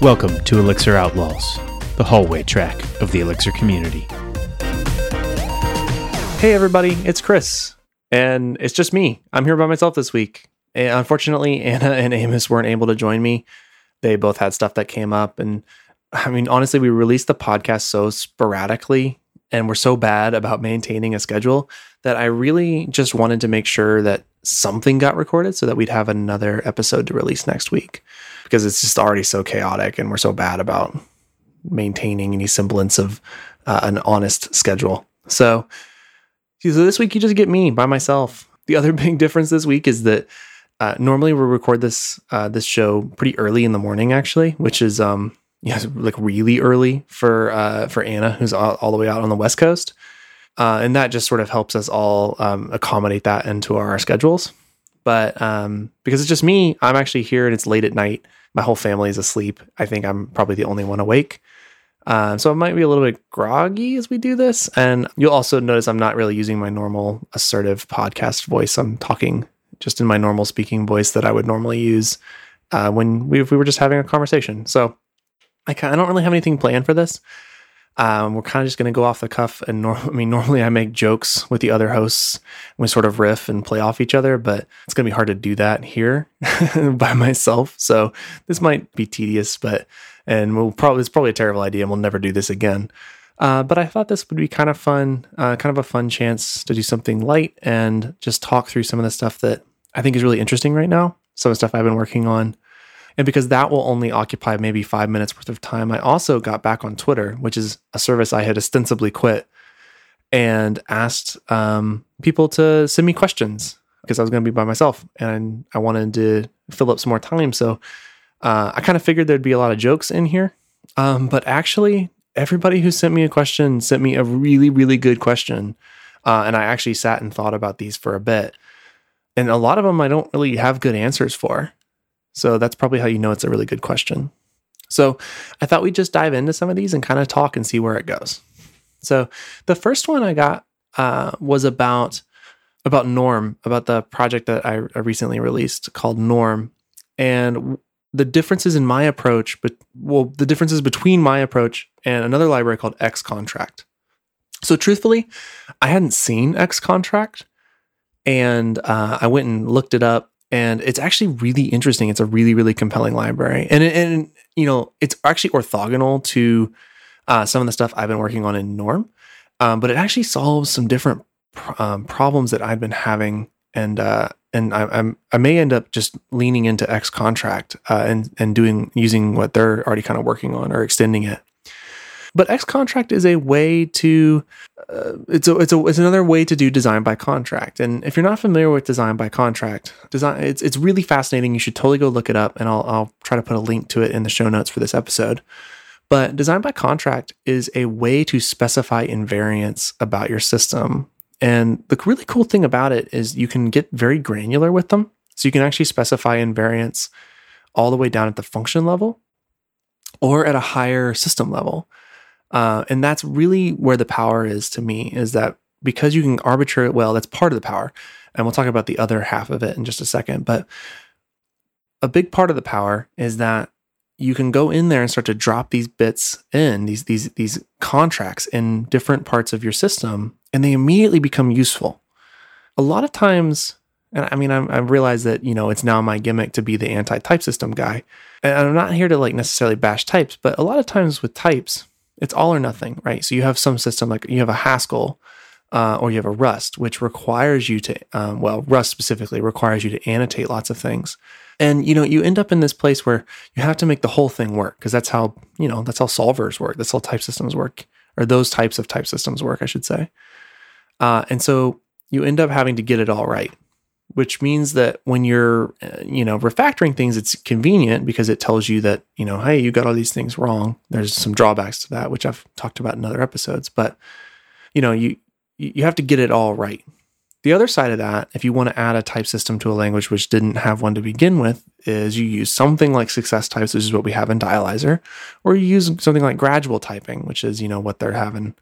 Welcome to Elixir Outlaws, the hallway track of the Elixir community. Hey, everybody, it's Chris, and it's just me. I'm here by myself this week. And unfortunately, Anna and Amos weren't able to join me. They both had stuff that came up. And I mean, honestly, we released the podcast so sporadically and we're so bad about maintaining a schedule that I really just wanted to make sure that something got recorded so that we'd have another episode to release next week because it's just already so chaotic and we're so bad about maintaining any semblance of uh, an honest schedule. So, so this week you just get me by myself. The other big difference this week is that uh, normally we record this uh, this show pretty early in the morning, actually, which is um yeah like really early for uh, for Anna, who's all, all, the way out on the west coast, uh, and that just sort of helps us all um, accommodate that into our schedules. But um, because it's just me, I'm actually here and it's late at night. My whole family is asleep. I think I'm probably the only one awake. Uh, so I might be a little bit groggy as we do this. And you'll also notice I'm not really using my normal assertive podcast voice. I'm talking just in my normal speaking voice that I would normally use uh, when we, we were just having a conversation. So I, I don't really have anything planned for this. Um, we're kind of just going to go off the cuff. And nor- I mean, normally I make jokes with the other hosts. We sort of riff and play off each other, but it's going to be hard to do that here by myself. So this might be tedious, but and we'll probably it's probably a terrible idea, and we'll never do this again. Uh, but I thought this would be kind of fun, uh, kind of a fun chance to do something light and just talk through some of the stuff that I think is really interesting right now. Some of the stuff I've been working on and because that will only occupy maybe five minutes worth of time, I also got back on Twitter, which is a service I had ostensibly quit, and asked um, people to send me questions because I was going to be by myself and I wanted to fill up some more time. So uh, I kind of figured there'd be a lot of jokes in here. Um, but actually, everybody who sent me a question sent me a really, really good question. Uh, and I actually sat and thought about these for a bit. And a lot of them I don't really have good answers for. So that's probably how you know it's a really good question. So I thought we'd just dive into some of these and kind of talk and see where it goes. So the first one I got uh, was about about Norm, about the project that I, recently released called Norm, and the differences in my approach, but well, the differences between my approach and another library called ExContract So truthfully, I hadn't seen ExContract and uh, I went and looked it up and it's actually really interesting. It's a really really compelling library, and and you know it's actually orthogonal to uh, some of the stuff I've been working on in Norm, um, but it actually solves some different um, problems that I've been having, and uh, and I, I'm I may end up just leaning into ExContract uh, and and doing using what they're already kind of working on or extending it. But ExContract is a way to uh, it's a it's a it's another way to do design by contract. And if you're not familiar with design by contract, design it's it's really fascinating. You should totally go look it up, and I'll I'll try to put a link to it in the show notes for this episode. But design by contract is a way to specify invariants about your system. And the really cool thing about it is you can get very granular with them. So you can actually specify invariants all the way down at the function level or at a higher system level. Uh, and that's really where the power is to me is that because you can arbitrate, well, that's part of the power. And we'll talk about the other half of it in just a second. But a big part of the power is that you can go in there and start to drop these bits in these these these contracts in different parts of your system and they immediately become useful a lot of times and i mean I'm, i realize that you know it's now my gimmick to be the anti-type system guy and i'm not here to like necessarily bash types but a lot of times with types it's all or nothing, right? So you have some system like you have a Haskell uh, or you have a Rust, which requires you to, um, well, Rust specifically requires you to annotate lots of things. And you know, you end up in this place where you have to make the whole thing work because that's how you know that's how solvers work. That's how type systems work, or those types of type systems work, I should say. Uh, and so you end up having to get it all right which means that when you're uh, you know refactoring things it's convenient because it tells you that you know hey you got all these things wrong. There's some drawbacks to that which i've talked about in other episodes but you know you you have to get it all right. The other side of that if you want to add a type system to a language which didn't have one to begin with is you use something like success types which is what we have in dialyzer or you use something like gradual typing which is you know what they're having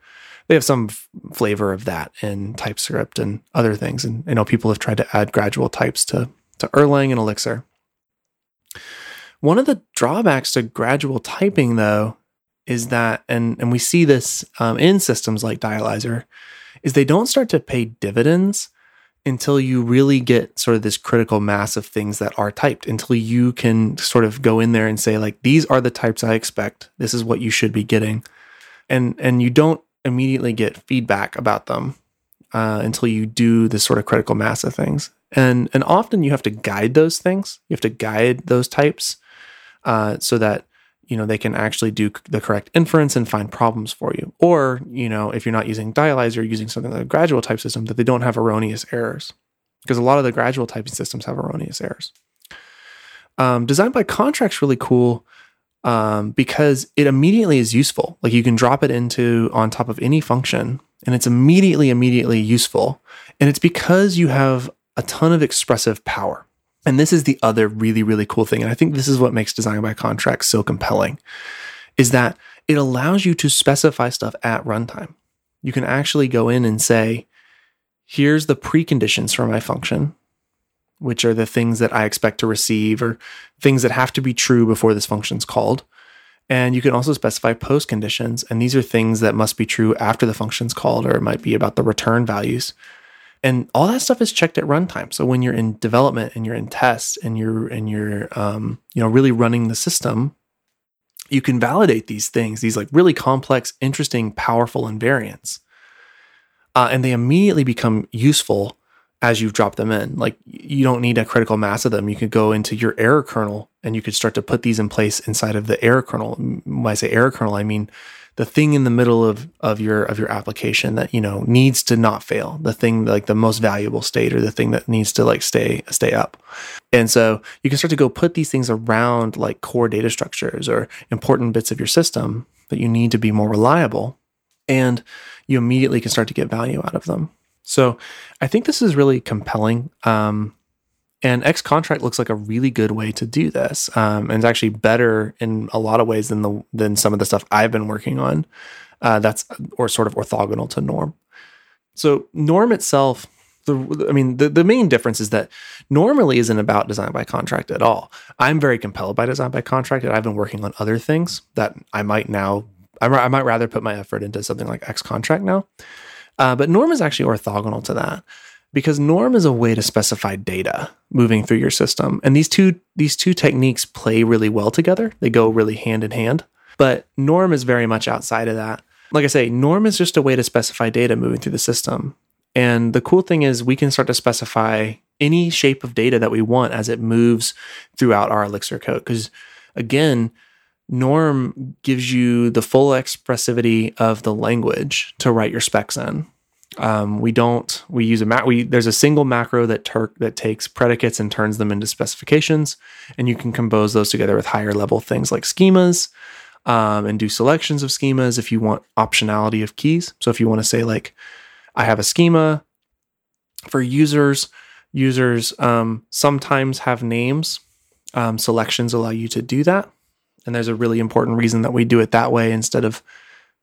they have some f- flavor of that in TypeScript and other things. And I know people have tried to add gradual types to to Erlang and Elixir. One of the drawbacks to gradual typing, though, is that, and, and we see this um, in systems like Dialyzer, is they don't start to pay dividends until you really get sort of this critical mass of things that are typed, until you can sort of go in there and say, like, these are the types I expect. This is what you should be getting. And and you don't immediately get feedback about them uh, until you do this sort of critical mass of things. And and often you have to guide those things. You have to guide those types uh, so that you know they can actually do the correct inference and find problems for you or you know if you're not using dialyzer you're using something like a gradual type system that they don't have erroneous errors because a lot of the gradual typing systems have erroneous errors um, designed by contracts really cool um, because it immediately is useful like you can drop it into on top of any function and it's immediately immediately useful and it's because you have a ton of expressive power and this is the other really, really cool thing. And I think this is what makes design by contract so compelling is that it allows you to specify stuff at runtime. You can actually go in and say, here's the preconditions for my function, which are the things that I expect to receive or things that have to be true before this function's called. And you can also specify post conditions. And these are things that must be true after the function's called, or it might be about the return values. And all that stuff is checked at runtime. So when you're in development and you're in tests and you're and you're um, you know really running the system, you can validate these things, these like really complex, interesting, powerful invariants, uh, and they immediately become useful as you drop them in. Like you don't need a critical mass of them. You could go into your error kernel and you could start to put these in place inside of the error kernel. When I say error kernel, I mean the thing in the middle of of your of your application that you know needs to not fail the thing like the most valuable state or the thing that needs to like stay stay up and so you can start to go put these things around like core data structures or important bits of your system that you need to be more reliable and you immediately can start to get value out of them so i think this is really compelling um, and ExContract looks like a really good way to do this, um, and it's actually better in a lot of ways than the than some of the stuff I've been working on. Uh, that's or sort of orthogonal to Norm. So Norm itself, the I mean, the, the main difference is that normally isn't about design by contract at all. I'm very compelled by design by contract, and I've been working on other things that I might now I, I might rather put my effort into something like ExContract now. Uh, but Norm is actually orthogonal to that because norm is a way to specify data moving through your system. And these two these two techniques play really well together. They go really hand in hand. But norm is very much outside of that. Like i say norm is just a way to specify data moving through the system. And the cool thing is we can start to specify any shape of data that we want as it moves throughout our elixir code. Because again norm gives you the full expressivity of the language to write your specs in um, we don't. We use a mat. We there's a single macro that tur- that takes predicates and turns them into specifications, and you can compose those together with higher level things like schemas, um, and do selections of schemas if you want optionality of keys. So if you want to say like, I have a schema for users. Users um, sometimes have names. Um, selections allow you to do that, and there's a really important reason that we do it that way instead of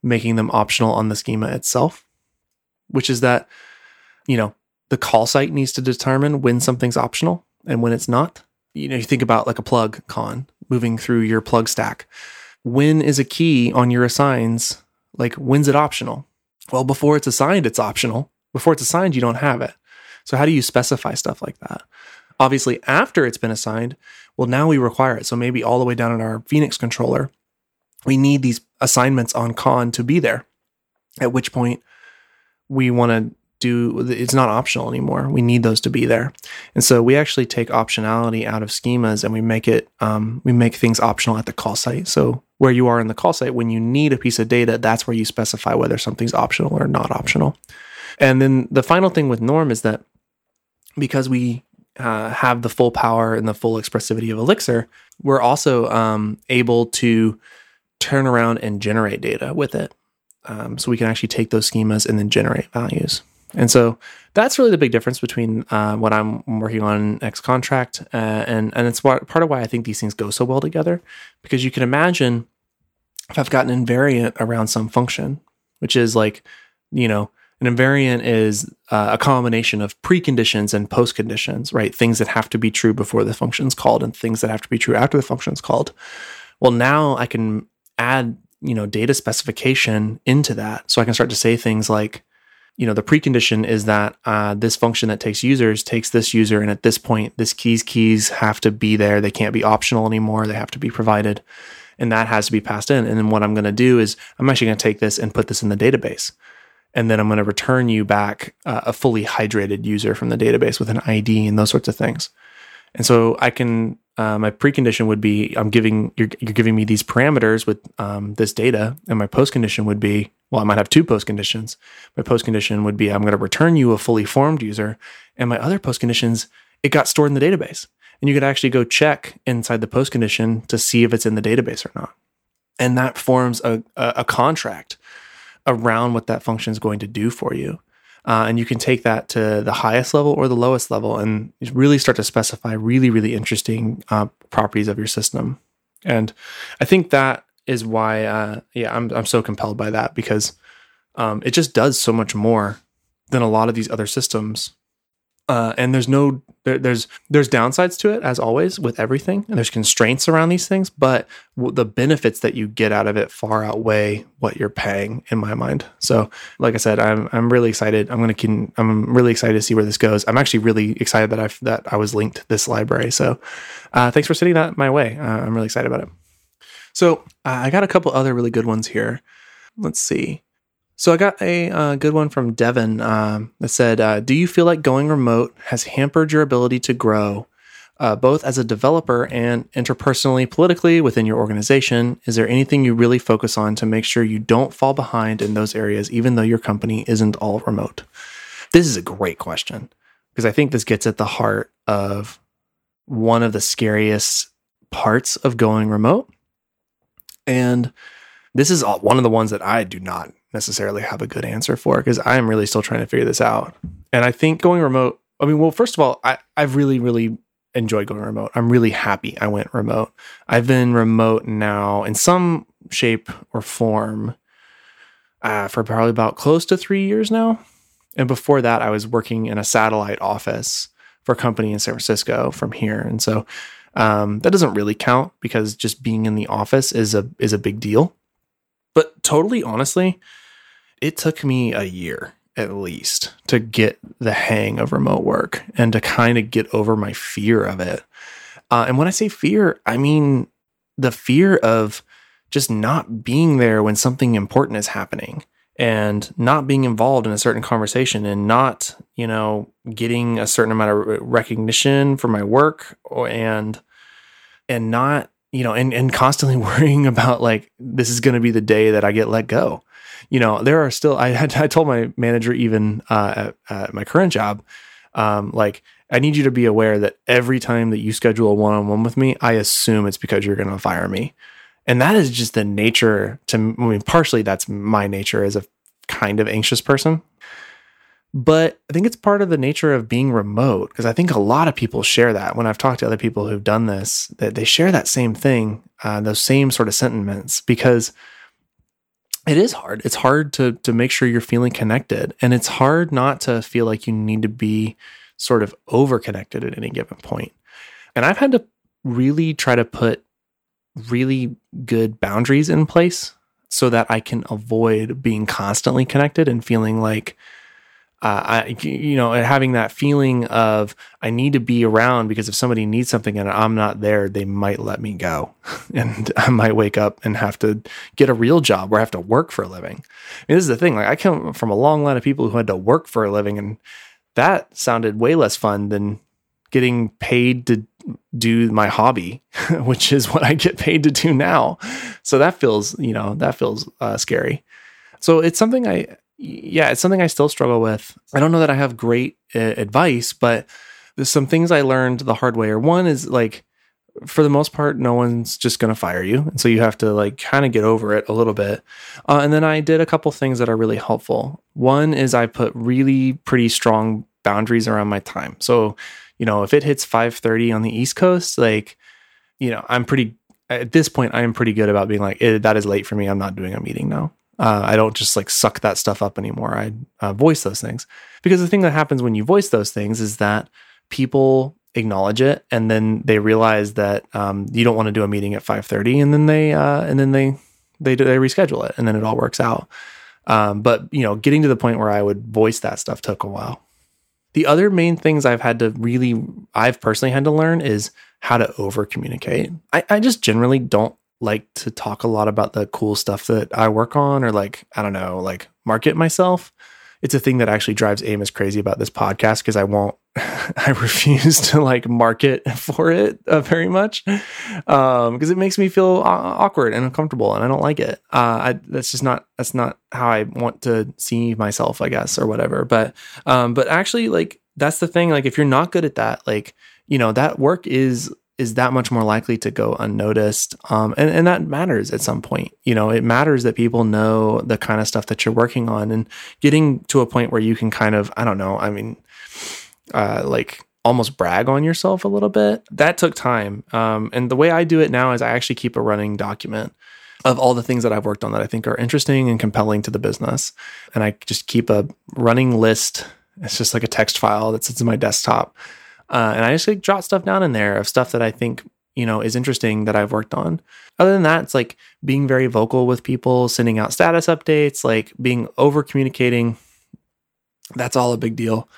making them optional on the schema itself which is that, you know, the call site needs to determine when something's optional and when it's not. You know, you think about like a plug conn moving through your plug stack. When is a key on your assigns? Like, when's it optional? Well, before it's assigned, it's optional. Before it's assigned, you don't have it. So, how do you specify stuff like that? Obviously, after it's been assigned, well, now we require it. So, maybe all the way down in our Phoenix controller, we need these assignments on conn to be there. At which point, we want to do it's not optional anymore. We need those to be there, and so we actually take optionality out of schemas and we make it um, we make things optional at the call site. So where you are in the call site, when you need a piece of data, that's where you specify whether something's optional or not optional. And then the final thing with Norm is that because we uh, have the full power and the full expressivity of Elixir, we're also um, able to turn around and generate data with it. Um, so we can actually take those schemas and then generate values. And so that's really the big difference between uh, what I'm working on ExContract, uh, and and it's part of why I think these things go so well together, because you can imagine if I've got an invariant around some function, which is like, you know, An invariant is uh, a combination of preconditions and postconditions, right? Things that have to be true before the function is called and things that have to be true after the function is called. Well, now I can add, you know, data specification into that. So I can start to say things like, you know, the precondition is that uh, this function that takes users takes this user, and at this point, this keys keys have to be there. They can't be optional anymore. They have to be provided, and that has to be passed in. And then what I'm going to do is I'm actually going to take this and put this in the database, and then I'm going to return you back uh, a fully hydrated user from the database with an ID and those sorts of things. And so I can uh, my precondition would be I'm giving you're, you're giving me these parameters with um, this data, and my postcondition would be well, I might have two postconditions. My postcondition would be I'm going to return you a fully formed user, and my other postconditions it got stored in the database, and you could actually go check inside the postcondition to see if it's in the database or not, and that forms a, a, a contract around what that function is going to do for you. Uh, and you can take that to the highest level or the lowest level and really start to specify really, really interesting uh, properties of your system. And I think that is why, uh, yeah, I'm, I'm so compelled by that because um, it just does so much more than a lot of these other systems uh, and there's no there, there's there's downsides to it as always with everything and there's constraints around these things but the benefits that you get out of it far outweigh what you're paying in my mind. So like i said i'm i'm really excited. I'm to can, i'm really excited to see where this goes. I'm actually really excited that i that i was linked this library. So uh, thanks for sending that my way. Uh, i'm really excited about it. So uh, i got a couple other really good ones here. Let's see so I got a uh, good one from Devin um, that said, uh, "Do you feel like going remote has hampered your ability to grow, uh, both as a developer and interpersonally, politically within your organization? Is there anything you really focus on to make sure you don't fall behind in those areas, even though your company isn't all remote?" This is a great question because I think this gets at the heart of one of the scariest parts of going remote, and this is one of the ones that I do not necessarily have a good answer for because I am really still trying to figure this out. And I think going remote, I mean, well, first of all, I, I've really, really enjoyed going remote. I'm really happy I went remote. I've been remote now in some shape or form uh, for probably about close to three years now. And before that, I was working in a satellite office for a company in San Francisco from here. And so um, that doesn't really count because just being in the office is a is a big deal. But totally honestly, it took me a year at least to get the hang of remote work and to kind of get over my fear of it. Uh, and when I say fear, I mean the fear of just not being there when something important is happening and not being involved in a certain conversation and not, you know, getting a certain amount of recognition for my work or, and and not, you know, and and constantly worrying about like this is going to be the day that I get let go you know, there are still, I had, I told my manager even uh, at, at, my current job, um, like, I need you to be aware that every time that you schedule a one on one with me, I assume it's because you're going to fire me. And that is just the nature to, I mean, partially that's my nature as a kind of anxious person. But I think it's part of the nature of being remote because I think a lot of people share that. When I've talked to other people who've done this, that they share that same thing, uh, those same sort of sentiments because it is hard. It's hard to to make sure you're feeling connected, and it's hard not to feel like you need to be sort of over connected at any given point. And I've had to really try to put really good boundaries in place so that I can avoid being constantly connected and feeling like uh, I, you know, having that feeling of I need to be around because if somebody needs something and I'm not there, they might let me go, and I might wake up and have to get a real job where I have to work for a living. This is the thing. Like I come from a long line of people who had to work for a living, and that sounded way less fun than getting paid to do my hobby, which is what I get paid to do now. So that feels, you know, that feels uh, scary. So it's something I yeah, it's something I still struggle with. I don't know that I have great uh, advice, but there's some things I learned the hard way. Or one is like, for the most part, no one's just going to fire you. And so you have to like kind of get over it a little bit. Uh, and then I did a couple things that are really helpful. One is I put really pretty strong boundaries around my time. So, you know, if it hits 5:30 on the East Coast, like, you know, I'm pretty at this point I am pretty good about being like, eh, that is late for me. I'm not doing a meeting now Uh, I don't just like suck that stuff up anymore. I uh, voice those things. Because the thing that happens when you voice those things is that people acknowledge it and then they realize that um, you don't want to do a meeting at 5.30 and then they uh, and then they they they reschedule it and then it all works out. Um, but you know getting to the point where i would voice that stuff took a while. The other main things i've had to really i've personally had to learn is how to over communicate I, I just generally don't like to talk a lot about the cool stuff that i work on or like i don't know like market myself it's a thing that actually drives Amos crazy about this podcast because I won't, I refuse to like market for it uh, very much because um, it makes me feel awkward and uncomfortable and I don't like it. Uh, I, that's just not that's not how I want to see myself, I guess, or whatever. But um, but actually, like that's the thing. Like if you're not good at that, like you know that work is is that much more likely to go unnoticed. Um, and, and that matters at some point. You know, it matters that people know the kind of stuff that you're working on and getting to a point where you can kind of, I don't know, I mean, uh, like almost brag on yourself a little bit. That took time. Um, and the way I do it now is I actually keep a running document of all the things that I've worked on that I think are interesting and compelling to the business. And I just keep a running list. It's just like a text file that sits in my desktop uh, and I just like jot stuff down in there of stuff that I think you know is interesting that I've worked on. Other than that, it's like being very vocal with people, sending out status updates, like being over communicating. That's all a big deal,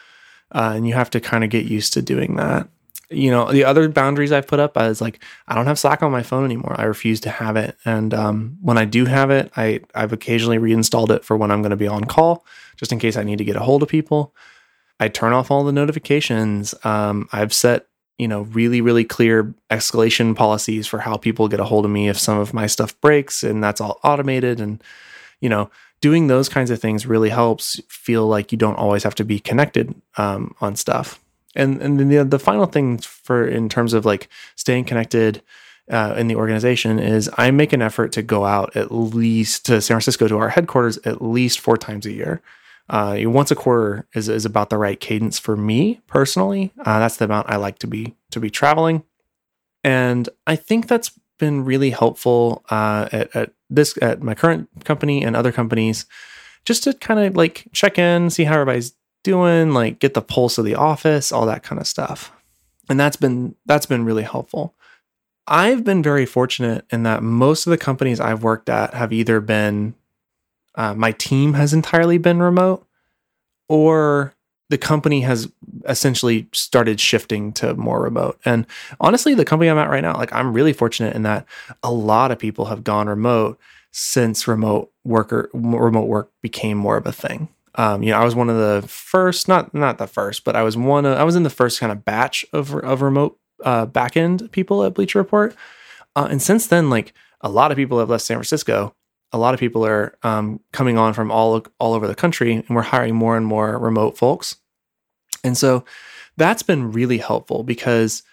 uh, and you have to kind of get used to doing that. You know, the other boundaries I've put up is like I don't have Slack on my phone anymore. I refuse to have it, and um, when I do have it, I I've occasionally reinstalled it for when I'm going to be on call, just in case I need to get a hold of people. I turn off all the notifications. Um, I've set you know really really clear escalation policies for how people get a hold of me if some of my stuff breaks, and that's all automated. And you know, doing those kinds of things really helps feel like you don't always have to be connected um, on stuff. And and then the the final thing for in terms of like staying connected. Uh, in the organization is I make an effort to go out at least to San Francisco to our headquarters at least four times a year uh, once a quarter is, is about the right cadence for me personally. Uh, that's the amount I like to be to be traveling, and I think that's been really helpful uh, at, at this at my current company and other companies, just to kind of like check in, see how everybody's doing, like get the pulse of the office, all that kind of stuff, and that's been that's been really helpful. I've been very fortunate in that most of the companies I've worked at have either been uh, my team has entirely been remote, or the company has essentially started shifting to more remote. And honestly, the company I'm at right now, like I'm really fortunate in that a lot of people have gone remote since remote worker remote work became more of a thing. Um, you know, I was one of the first, not not the first, but I was one of, I was in the first kind of batch of of remote uh, backend people at Bleacher Report. Uh, and since then, like a lot of people have left San Francisco a lot of people are um, coming on from all all over the country, and we're hiring more and more remote folks. And so that's been really helpful because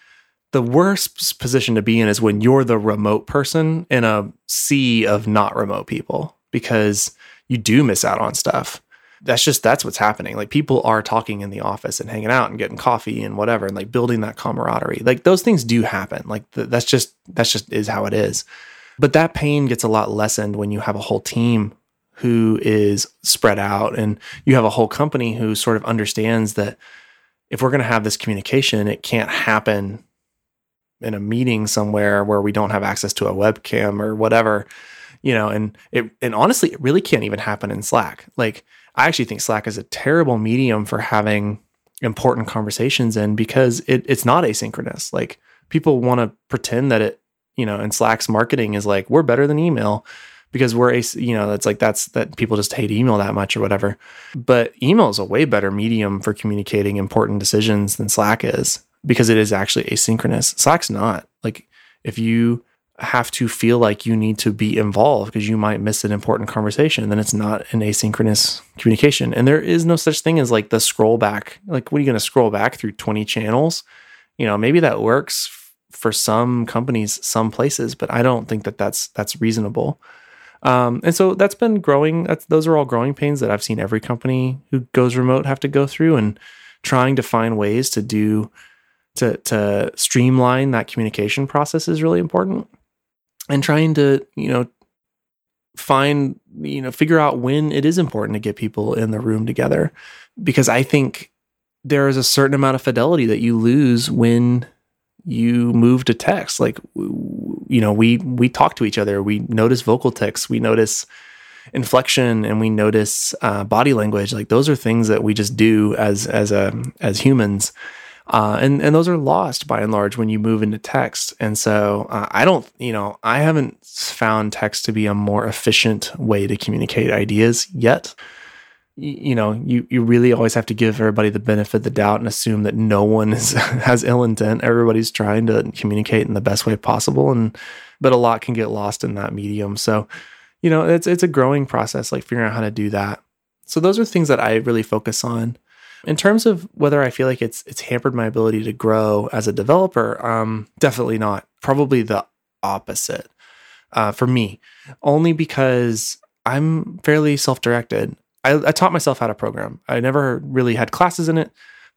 the worst position to be in is when you're the remote person in a sea of not remote people because you do miss out on stuff. That's just that's what's happening. Like people are talking in the office and hanging out and getting coffee and whatever and like building that camaraderie. Like those things do happen. Like th- that's just that's just is how it is. But that pain gets a lot lessened when you have a whole team who is spread out and you have a whole company who sort of understands that if we're going to have this communication, it can't happen in a meeting somewhere where we don't have access to a webcam or whatever, you know, and it and honestly, it really can't even happen in Slack. Like I actually think Slack is a terrible medium for having important conversations in because it, it's not asynchronous. Like people want to pretend that it you know, and Slack's marketing is like, we're better than email because we're a, you know, that's like, that's that people just hate email that much or whatever. But email is a way better medium for communicating important decisions than Slack is because it is actually asynchronous. Slack's not. Like, if you have to feel like you need to be involved because you might miss an important conversation, then it's not an asynchronous communication. And there is no such thing as like the scroll back. Like, what are you going to scroll back through 20 channels? You know, maybe that works for some companies, some places, but I don't think that that's that's reasonable. Um, and so that's been growing. That's, those are all growing pains that I've seen every company who goes remote have to go through, and trying to find ways to do to to streamline that communication process is really important. And trying to you know find, you know, figure out when it is important to get people in the room together. Because I think there is a certain amount of fidelity that you lose when you move to text. Like, you know, we we talk to each other, we notice vocal tics, we notice inflection, and we notice uh, body language. Like those are things that we just do as as a as humans. Uh, and and those are lost by and large when you move into text. And so uh, I don't, you know, I haven't found text to be a more efficient way to communicate ideas yet. You know, you you really always have to give everybody the benefit of the doubt and assume that no one is, has ill intent. Everybody's trying to communicate in the best way possible, and but a lot can get lost in that medium. So, you know, it's it's a growing process, like figuring out how to do that. So those are things that I really focus on. In terms of whether I feel like it's it's hampered my ability to grow as a developer, um, definitely not. Probably the opposite uh, for me, only because I'm fairly self-directed. I, I taught myself how to program. I never really had classes in it.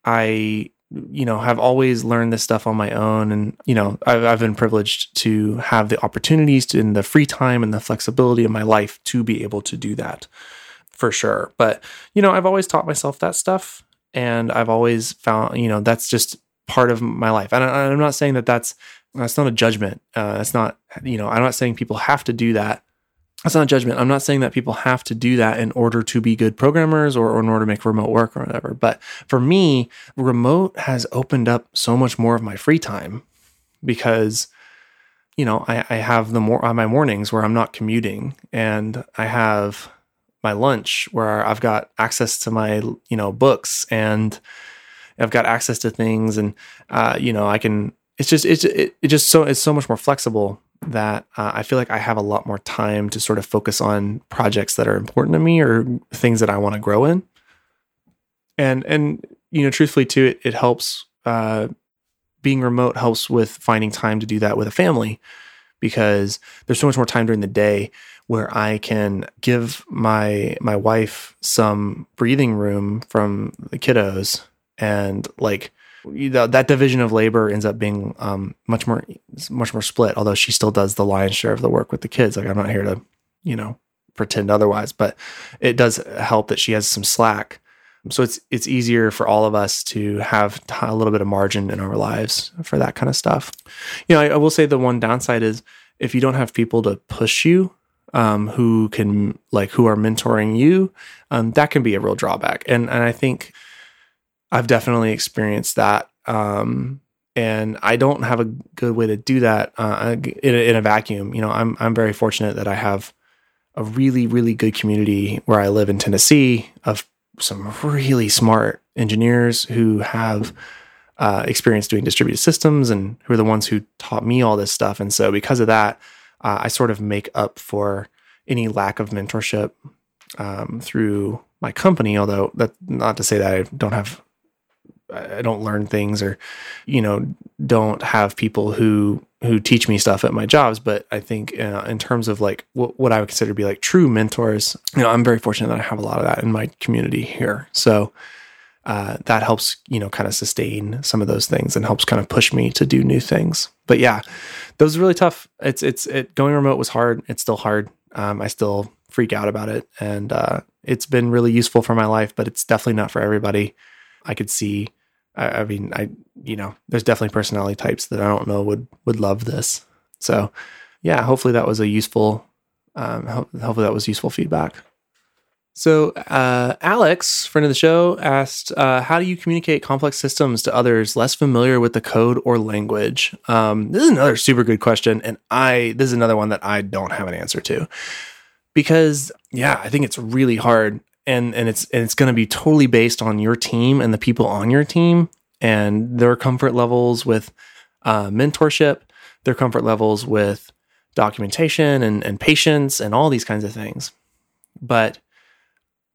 I you know have always learned this stuff on my own and you know I've, I've been privileged to have the opportunities in the free time and the flexibility of my life to be able to do that for sure but you know i've always taught myself that stuff and I've always found, you know, that's just part of my life. And I, am not saying that that's that's not a judgment. Uh, that's not, you know, I'm not saying people have to do that. That's not judgment. I'm not saying that people have to do that in order to be good programmers or, or in order to make remote work or whatever. But for me, remote has opened up so much more of my free time because you know I, I have the more on my mornings where I'm not commuting and I have my lunch where I've got access to my you know books and I've got access to things and uh, you know I can it's just it's it, it just so it's so much more flexible that uh, I feel like I have a lot more time to sort of focus on projects that are important to me or things that I want to grow in. And and you know truthfully too it, it helps uh, being remote helps with finding time to do that with a family because there's so much more time during the day where I can give my my wife some breathing room from the kiddos and like you know, that division of labor ends up being um, much more much more split although she still does the lion's share of the work with the kids. Like i'm not here to you know pretend otherwise but it does help that she has some slack. So it's it's easier for all of us to have a little bit of margin in our lives for that kind of stuff. You know I, I will say the one downside is if you don't have people to push you um, who can like who are mentoring you, um, that can be a real drawback. And and I think I've definitely experienced that. Um, and I don't have a good way to do that uh, in, a, in a vacuum. You know, I'm I'm very fortunate that I have a really really good community where I live in Tennessee of some really smart engineers who have uh, experience doing distributed systems and who are the ones who taught me all this stuff. And so because of that, uh, I sort of make up for any lack of mentorship um, through my company. Although that not to say that I don't have, I don't learn things or, you know, don't have people who who teach me stuff at my jobs. But I think uh, in terms of like what, what I would consider to be like true mentors, you know, I'm very fortunate that I have a lot of that in my community here. So. Uh, that helps, you know, kind of sustain some of those things and helps kind of push me to do new things. But yeah, those are really tough. It's it's it going remote was hard. It's still hard. Um, I still freak out about it, and uh, it's been really useful for my life, but it's definitely not for everybody. I could see. I, I mean, I you know, there's definitely personality types that I don't know would would love this. So, yeah, hopefully that was a useful. Um, hopefully that was useful feedback. So, uh, Alex, friend of the show, asked, uh, "How do you communicate complex systems to others less familiar with the code or language?" Um, this is another super good question, and I this is another one that I don't have an answer to because, yeah, I think it's really hard, and and it's and it's going to be totally based on your team and the people on your team and their comfort levels with uh, mentorship, their comfort levels with documentation and and patience and all these kinds of things, but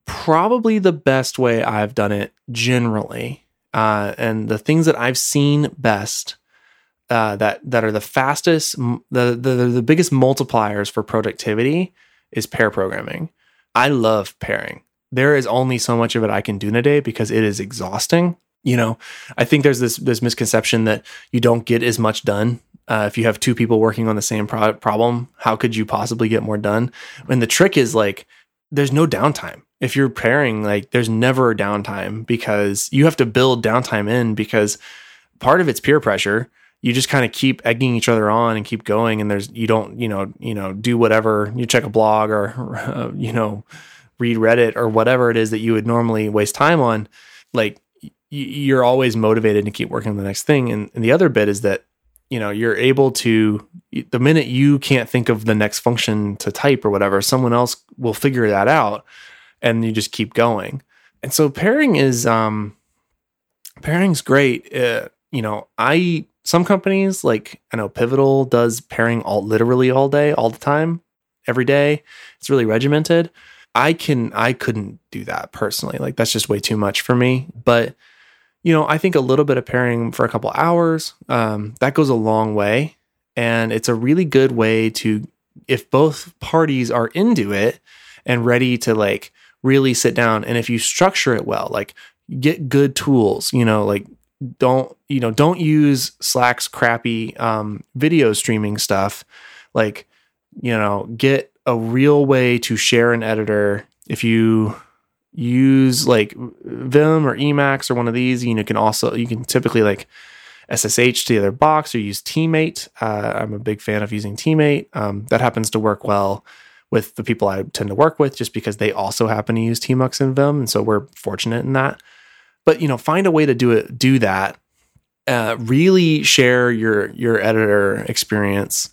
probably the best way I've done it generally. Uh, and the things that I've seen best uh, that that are the fastest, the, the the biggest multipliers for productivity is pair programming. I love pairing. There is only so much of it I can do in a day because it is exhausting. You know, I think there's this this misconception that you don't get as much done uh, if you have two people working on the same pro- problem. How could you possibly get more done? And the trick is like there's no downtime. If you're pairing, like there's never a downtime because you have to build downtime in because part of it's peer pressure. You just kind of keep egging each other on and keep going, and there's you don't you know you know do whatever you check a blog or uh, you know read Reddit or whatever it is that you would normally waste time on. Like you're always motivated to keep working on the next thing. And, and the other bit is that you know you're able to the minute you can't think of the next function to type or whatever someone else will figure that out and you just keep going and so pairing is um pairing's great uh, you know i some companies like i know pivotal does pairing all literally all day all the time every day it's really regimented i can i couldn't do that personally like that's just way too much for me but you know, I think a little bit of pairing for a couple hours, um, that goes a long way. And it's a really good way to, if both parties are into it and ready to like really sit down, and if you structure it well, like get good tools, you know, like don't, you know, don't use Slack's crappy um, video streaming stuff. Like, you know, get a real way to share an editor. If you use like Vim or Emacs or one of these, you know, can also you can typically like SSH to the other box or use tmate. Uh, I'm a big fan of using tmate. Um, that happens to work well with the people I tend to work with, just because they also happen to use Tmux and Vim, and so we're fortunate in that. But you know, find a way to do it, do that. Uh, really share your your editor experience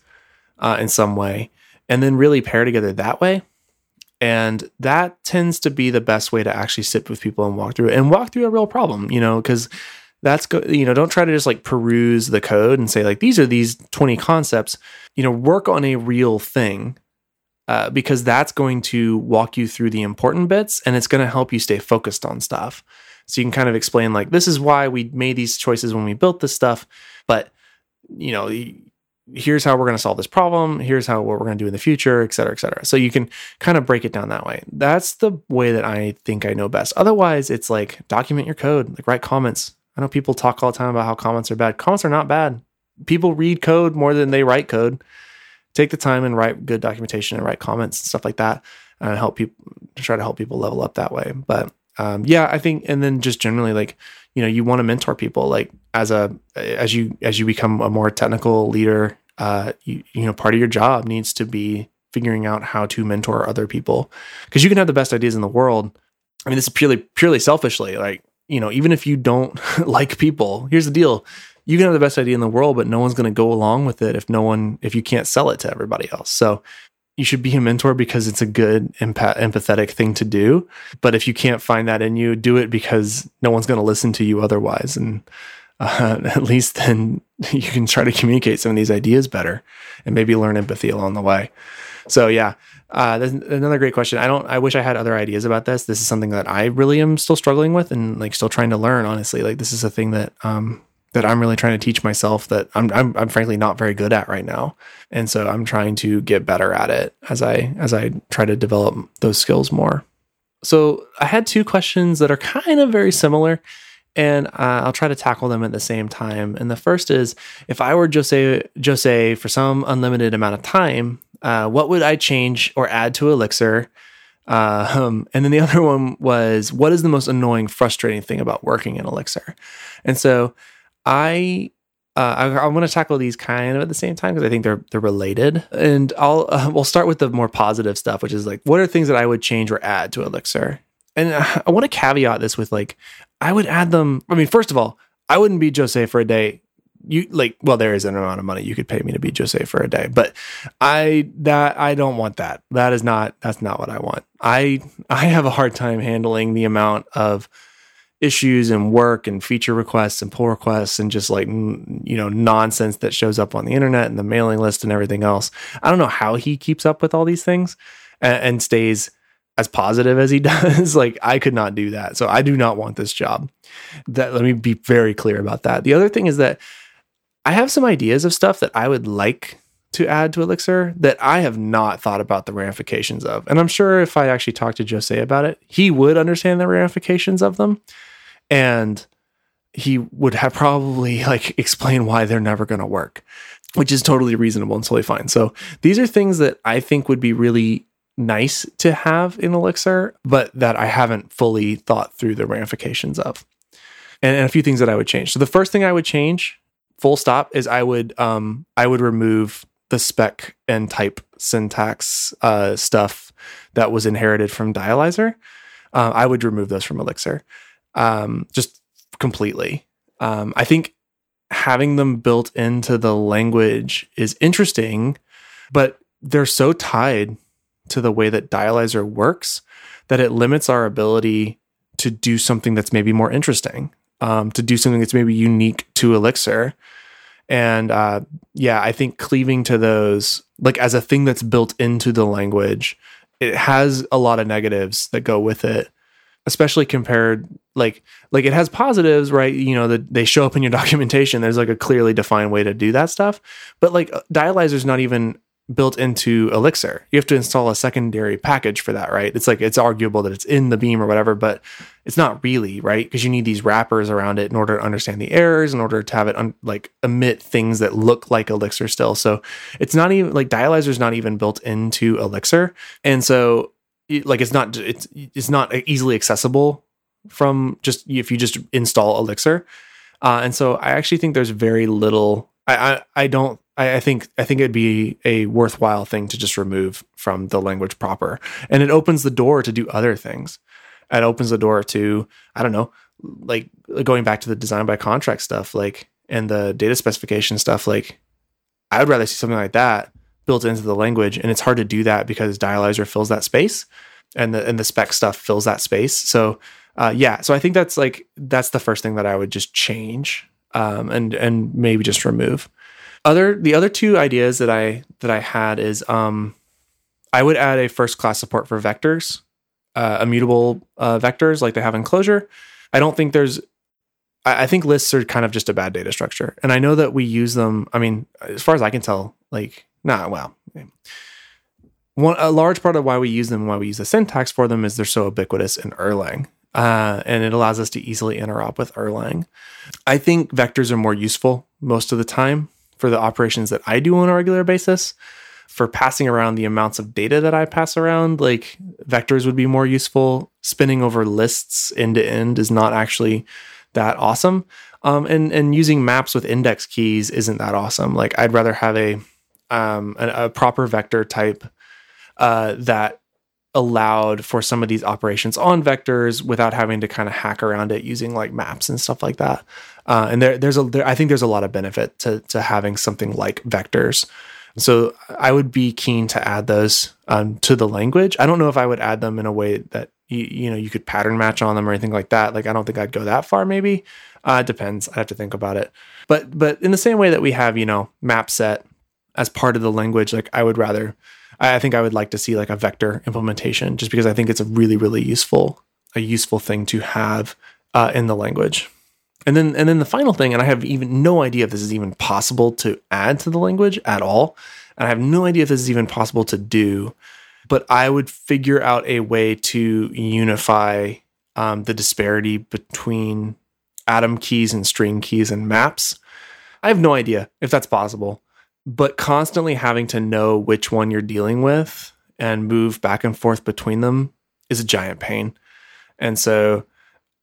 uh, in some way, and then really pair together that way. And that tends to be the best way to actually sit with people and walk through it and walk through a real problem, you know, because that's go, you know, don't try to just like peruse the code and say like these are these 20 concepts, you know, work on a real thing. Uh, because that's going to walk you through the important bits and it's going to help you stay focused on stuff. So you can kind of explain like this is why we made these choices when we built this stuff, but you know, here's how we're going to solve this problem here's how what we're going to do in the future et cetera et cetera. So you can kind of break it down that way. That's the way that i think i know best. Otherwise it's like document your code like write comments. I know people talk all the time about how comments are bad. Comments are not bad. People read code more than they write code. Take the time and write good documentation and write comments and stuff like that and help people try to help people level up that way. But um, yeah i think and then just generally like you know you want to mentor people like as a as you as you become a more technical leader uh, you, you know part of your job needs to be figuring out how to mentor other people. Because you can have the best ideas in the world. I mean this is purely purely selfishly like you know even if you don't like people here's the deal. You can have the best idea in the world but no one's going to go along with it if no one if you can't sell it to everybody else. So you should be a mentor because it's a good empath- empathetic thing to do but if you can't find that in you do it because no one's going to listen to you otherwise and uh, at least then you can try to communicate some of these ideas better and maybe learn empathy along the way. So yeah, uh, there's another great question. I don't. I wish I had other ideas about this. This is something that I really am still struggling with and like still trying to learn. Honestly, like this is a thing that um that I'm really trying to teach myself that I'm I'm, I'm frankly not very good at right now, and so I'm trying to get better at it as I as I try to develop those skills more. So I had two questions that are kind of very similar and uh, I'll try to tackle them at the same time. And the first is if I were Jose, Jose for some unlimited amount of time, uh, what would I change or add to Elixir? Uh, um, and then the other one was what is the most annoying, frustrating thing about working in Elixir? And so I. Uh, I, I want to tackle these kind of at the same time because I think they're they're related, and I'll uh, we'll start with the more positive stuff, which is like what are things that I would change or add to Elixir, and I want to caveat this with like I would add them. I mean, first of all, I wouldn't be Jose for a day. You like, well, there is an amount of money you could pay me to be Jose for a day, but I that I don't want that. That is not that's not what I want. I I have a hard time handling the amount of issues and work and feature requests and pull requests and just like you know nonsense that shows up on the internet and the mailing list and everything else. I don't know how he keeps up with all these things and, and stays as positive as he does. Like i could not do that. So i do not want this job. That let me be very clear about that. The other thing is that i have some ideas of stuff that i would like to add to elixir that i have not thought about the ramifications of. And i'm sure if i actually talked to jose about it he would understand the ramifications of them and he would have probably like explain why they're never going to work, which is totally reasonable and totally fine. So these are things that I think would be really nice to have in Elixir, but that I haven't fully thought through the ramifications of. And, and a few things that I would change. So the first thing I would change, full stop, is I would um I would remove the spec and type syntax uh, stuff that was inherited from Dialyzer. Uh, I would remove those from Elixir, um, just completely. Um, I think having them built into the language is interesting, but they're so tied to the way that Dialyzer works that it limits our ability to do something that's maybe more interesting, um, to do something that's maybe unique to Elixir. And uh, yeah, I think cleaving to those, like as a thing that's built into the language, it has a lot of negatives that go with it especially compared like like it has positives right you know that they show up in your documentation there's like a clearly defined way to do that stuff but like dialyzer's not even built into Elixir. You have to install a secondary package for that, right? It's like it's arguable that it's in the beam or whatever, but it's not really, right? Because you need these wrappers around it in order to understand the errors, in order to have it un- like emit things that look like Elixir still. So it's not even like Dialyzer is not even built into Elixir, and so like it's not it's it's not easily accessible from just if you just install Elixir. Uh, and so I actually think there's very little. I, I, I don't I, I, think I think it'd be a worthwhile thing to just remove from the language proper, and it opens the door to do other things. It opens the door to I don't know, like going back to the design by contract stuff, like and the data specification stuff. Like I would rather see something like that built into the language, and it's hard to do that because Dialyzer fills that space, and the and the spec stuff fills that space. So uh, yeah, so I think that's like that's the first thing that I would just change um, and and maybe just remove. Other the other two ideas that I that I had is um, I would add a first class support for vectors, uh, immutable uh, vectors like they have in Clojure. I don't think there's I think lists are kind of just a bad data structure, and I know that we use them. I mean, as far as I can tell, like nah, well, one a large part of why we use them, why we use the syntax for them, is they're so ubiquitous in Erlang. Uh, and it allows us to easily interop with Erlang. I think vectors are more useful most of the time for the operations that I do on a regular basis. For passing around the amounts of data that I pass around, like vectors would be more useful. Spinning over lists end to end is not actually that awesome. Um, and and using maps with index keys isn't that awesome. Like I'd rather have a um, a, proper vector type uh, that allowed for some of these operations on vectors without having to kind of hack around it using like maps and stuff like that. Uh, and there, there's a, there, I think there's a lot of benefit to to having something like vectors. So I would be keen to add those um, to the language. I don't know if I would add them in a way that you, you know you could pattern match on them or anything like that. Like I don't think I'd go that far. Maybe uh, it depends. I have to think about it. But but in the same way that we have you know map set as part of the language, like I would rather. I think I would like to see like a vector implementation, just because I think it's a really really useful a useful thing to have uh, in the language. And then and then the final thing, and I have even no idea if this is even possible to add to the language at all. And I have no idea if this is even possible to do, but I would figure out a way to unify um, the disparity between atom keys and string keys and maps. I have no idea if that's possible, but constantly having to know which one you're dealing with and move back and forth between them is a giant pain. And so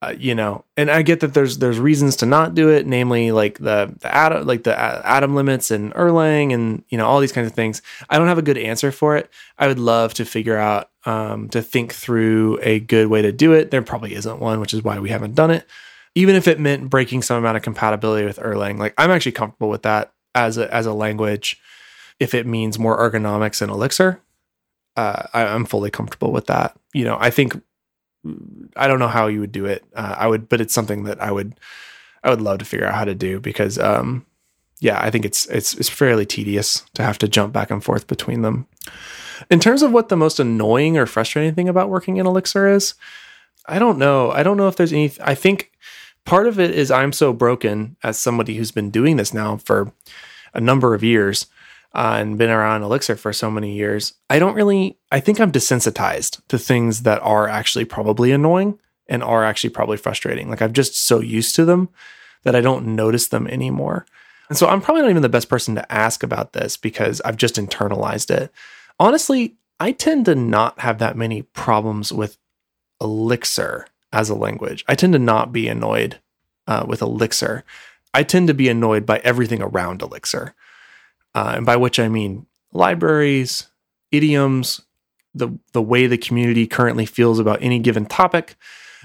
uh, you know, and I get that there's there's reasons to not do it, namely like the the atom like the atom limits and Erlang and you know all these kinds of things. I don't have a good answer for it. I would love to figure out um, to think through a good way to do it. There probably isn't one, which is why we haven't done it. Even if it meant breaking some amount of compatibility with Erlang, like I'm actually comfortable with that as a as a language. If it means more ergonomics in Elixir, uh, I, I'm fully comfortable with that. You know, I think I don't know how you would do it. Uh, I would, but it's something that I would, I would love to figure out how to do because, um, yeah, I think it's it's it's fairly tedious to have to jump back and forth between them. In terms of what the most annoying or frustrating thing about working in Elixir is, I don't know. I don't know if there's any. I think part of it is I'm so broken as somebody who's been doing this now for a number of years uh, and been around Elixir for so many years, I don't really, I think I'm desensitized to things that are actually probably annoying and are actually probably frustrating. Like I'm just so used to them that I don't notice them anymore. And so I'm probably not even the best person to ask about this because I've just internalized it. Honestly, I tend to not have that many problems with Elixir as a language. I tend to not be annoyed uh, with Elixir. I tend to be annoyed by everything around Elixir. Uh, and by which I mean libraries, idioms, the, the way the community currently feels about any given topic,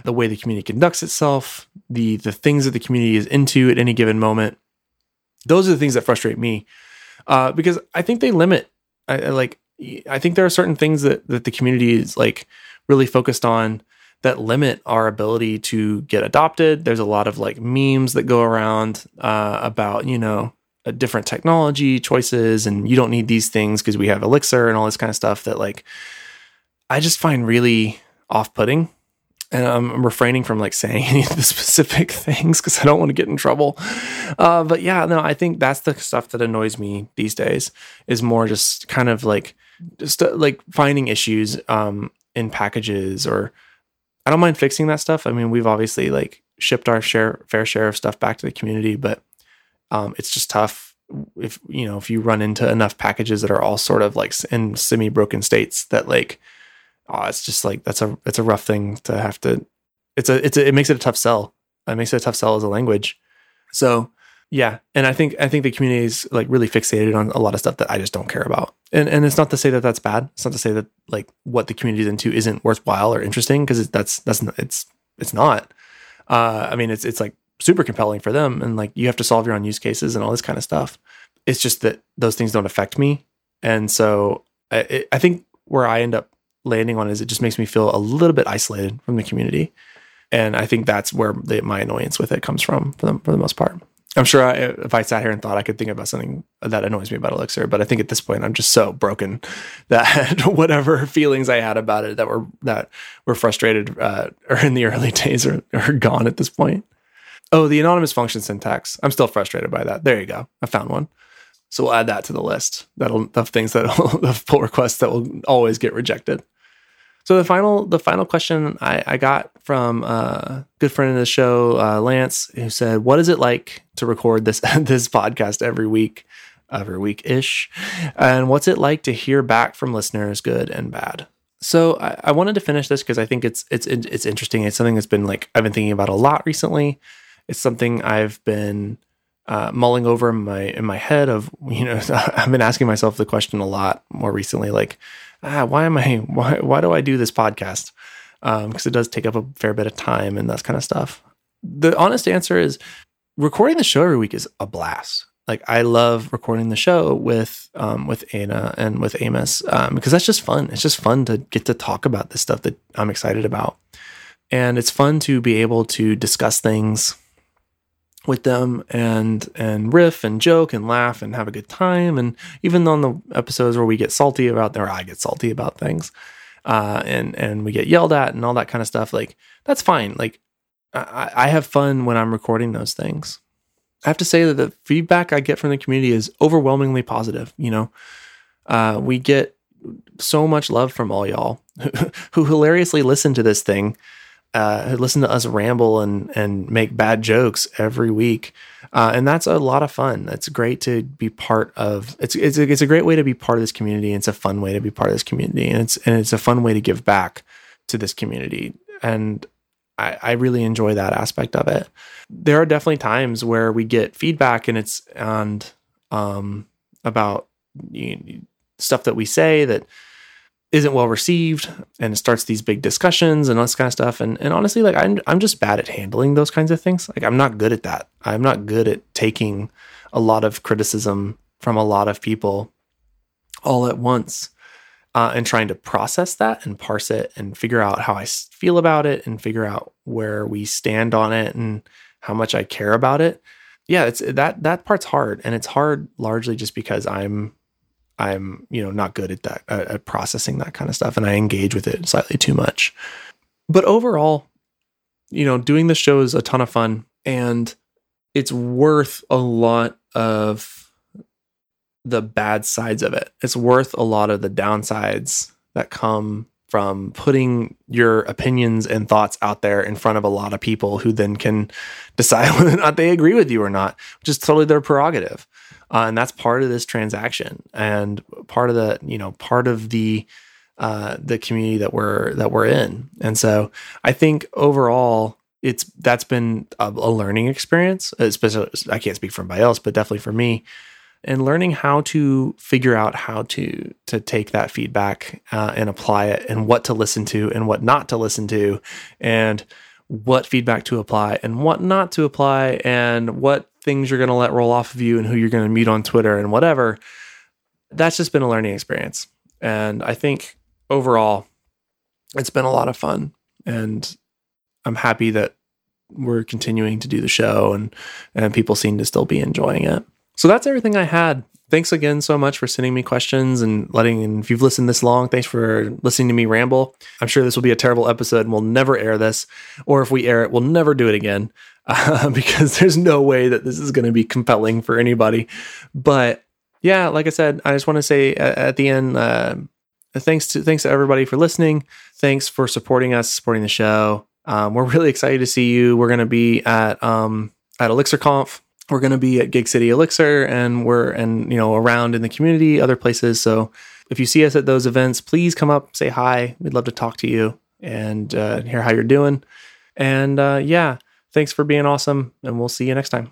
the way the community conducts itself, the the things that the community is into at any given moment. Those are the things that frustrate me uh, because I think they limit. I, I like I think there are certain things that that the community is like really focused on that limit our ability to get adopted. There's a lot of like memes that go around uh, about you know different technology choices, and you don't need these things because we have Elixir and all this kind of stuff that like I just find really off-putting. And I'm refraining from like saying any of the specific things because I don't want to get in trouble. Uh, but yeah, no, I think that's the stuff that annoys me these days. Is more just kind of like just uh, like finding issues um, in packages or I don't mind fixing that stuff. I mean, we've obviously like shipped our share fair share of stuff back to the community, but um, it's just tough if you know if you run into enough packages that are all sort of like in semi broken states that like oh, it's just like that's a it's a rough thing to have to. It's a it's a, it makes it a tough sell. It makes it a tough sell as a language. So yeah, and I think I think the community is like really fixated on a lot of stuff that I just don't care about. And and it's not to say that that's bad. It's not to say that like what the community is into isn't worthwhile or interesting because that's that's it's it's not. Uh, I mean, it's it's like super compelling for them, and like you have to solve your own use cases and all this kind of stuff. It's just that those things don't affect me, and so I, I think where I end up landing on is it just makes me feel a little bit isolated from the community, and I think that's where the, my annoyance with it comes from for the for the most part. I'm sure I, if I sat here and thought I could think about something that annoys me about Elixir, but I think at this point I'm just so broken that whatever feelings I had about it that were that were frustrated uh, or in the early days are, are gone at this point. Oh, the anonymous function syntax. I'm still frustrated by that. There you go. I found one. So we'll add that to the list. That'll of things that of pull requests that will always get rejected. So the final the final question I, I got from a good friend of the show, uh, Lance, who said, "What is it like to record this this podcast every week, every week ish, and what's it like to hear back from listeners, good and bad?" So I, I wanted to finish this because I think it's it's it's interesting. It's something that's been like I've been thinking about a lot recently. It's something I've been uh, mulling over in my in my head. Of you know, I've been asking myself the question a lot more recently, like ah, why am I, why, why do I do this podcast? Because um, it does take up a fair bit of time and that kind of stuff. The honest answer is recording the show every week is a blast. Like I love recording the show with um, with Anna and with Amos um, because that's just fun. It's just fun to get to talk about this stuff that I'm excited about, and it's fun to be able to discuss things with them and and riff and joke and laugh and have a good time. And even on the episodes where we get salty about or I get salty about things uh, and and we get yelled at and all that kind of stuff like that's fine. Like I, I have fun when I'm recording those things. I have to say that the feedback I get from the community is overwhelmingly positive you know? Uh, we get so much love from all y'all who hilariously listen to this thing uh, who listen to us ramble and and make bad jokes every week, uh, and that's a lot of fun. It's great to be part of. It's it's a, it's a great way to be part of this community. It's a fun way to be part of this community, and it's and it's a fun way to give back to this community. And I, I really enjoy that aspect of it. There are definitely times where we get feedback, and it's and um about you know, stuff that we say that isn't well received and starts these big discussions and all this kind of stuff. And and honestly, like I'm I'm just bad at handling those kinds of things. Like I'm not good at that. I'm not good at taking a lot of criticism from a lot of people all at once uh, and trying to process that and parse it and figure out how I feel about it and figure out where we stand on it and how much I care about it. Yeah, it's that that part's hard and it's hard largely just because I'm I'm, you know, not good at that, at, processing that kind of stuff. And I engage with it slightly too much. But overall, you know, doing the show is a ton of fun and it's worth a lot of the bad sides of it. It's worth a lot of the downsides that come from putting your opinions and thoughts out there in front of a lot of people who then can decide whether or not they agree with you or not, which is totally their prerogative. Uh, and that's part of this transaction and part of the, you know, part of the, uh, the community that we're that we're in. And so I think overall it's that's been a, a learning experience. Especially I can't speak for anybody else, but definitely for me and learning how to figure out how to to take that feedback uh, and apply it and what to listen to and what not to listen to and what feedback to apply and what not to apply and what things you're going to let roll off of you and who you're going to meet on Twitter and whatever that's just been a learning experience and i think overall it's been a lot of fun and i'm happy that we're continuing to do the show and and people seem to still be enjoying it so that's everything I had. Thanks again so much for sending me questions and letting, and if you've listened this long, thanks for listening to me ramble. I'm sure this will be a terrible episode and we'll never air this. Or if we air it, we'll never do it again uh, because there's no way that this is going to be compelling for anybody. But yeah, like I said, I just want to say at, at the end, uh, thanks to thanks to everybody for listening. Thanks for supporting us, supporting the show. Um, we're really excited to see you. We're going to be at um, at ElixirConf we're going to be at Gig City Elixir and we're and you know around in the community other places so if you see us at those events please come up say hi we'd love to talk to you and uh, hear how you're doing and uh, yeah thanks for being awesome and we'll see you next time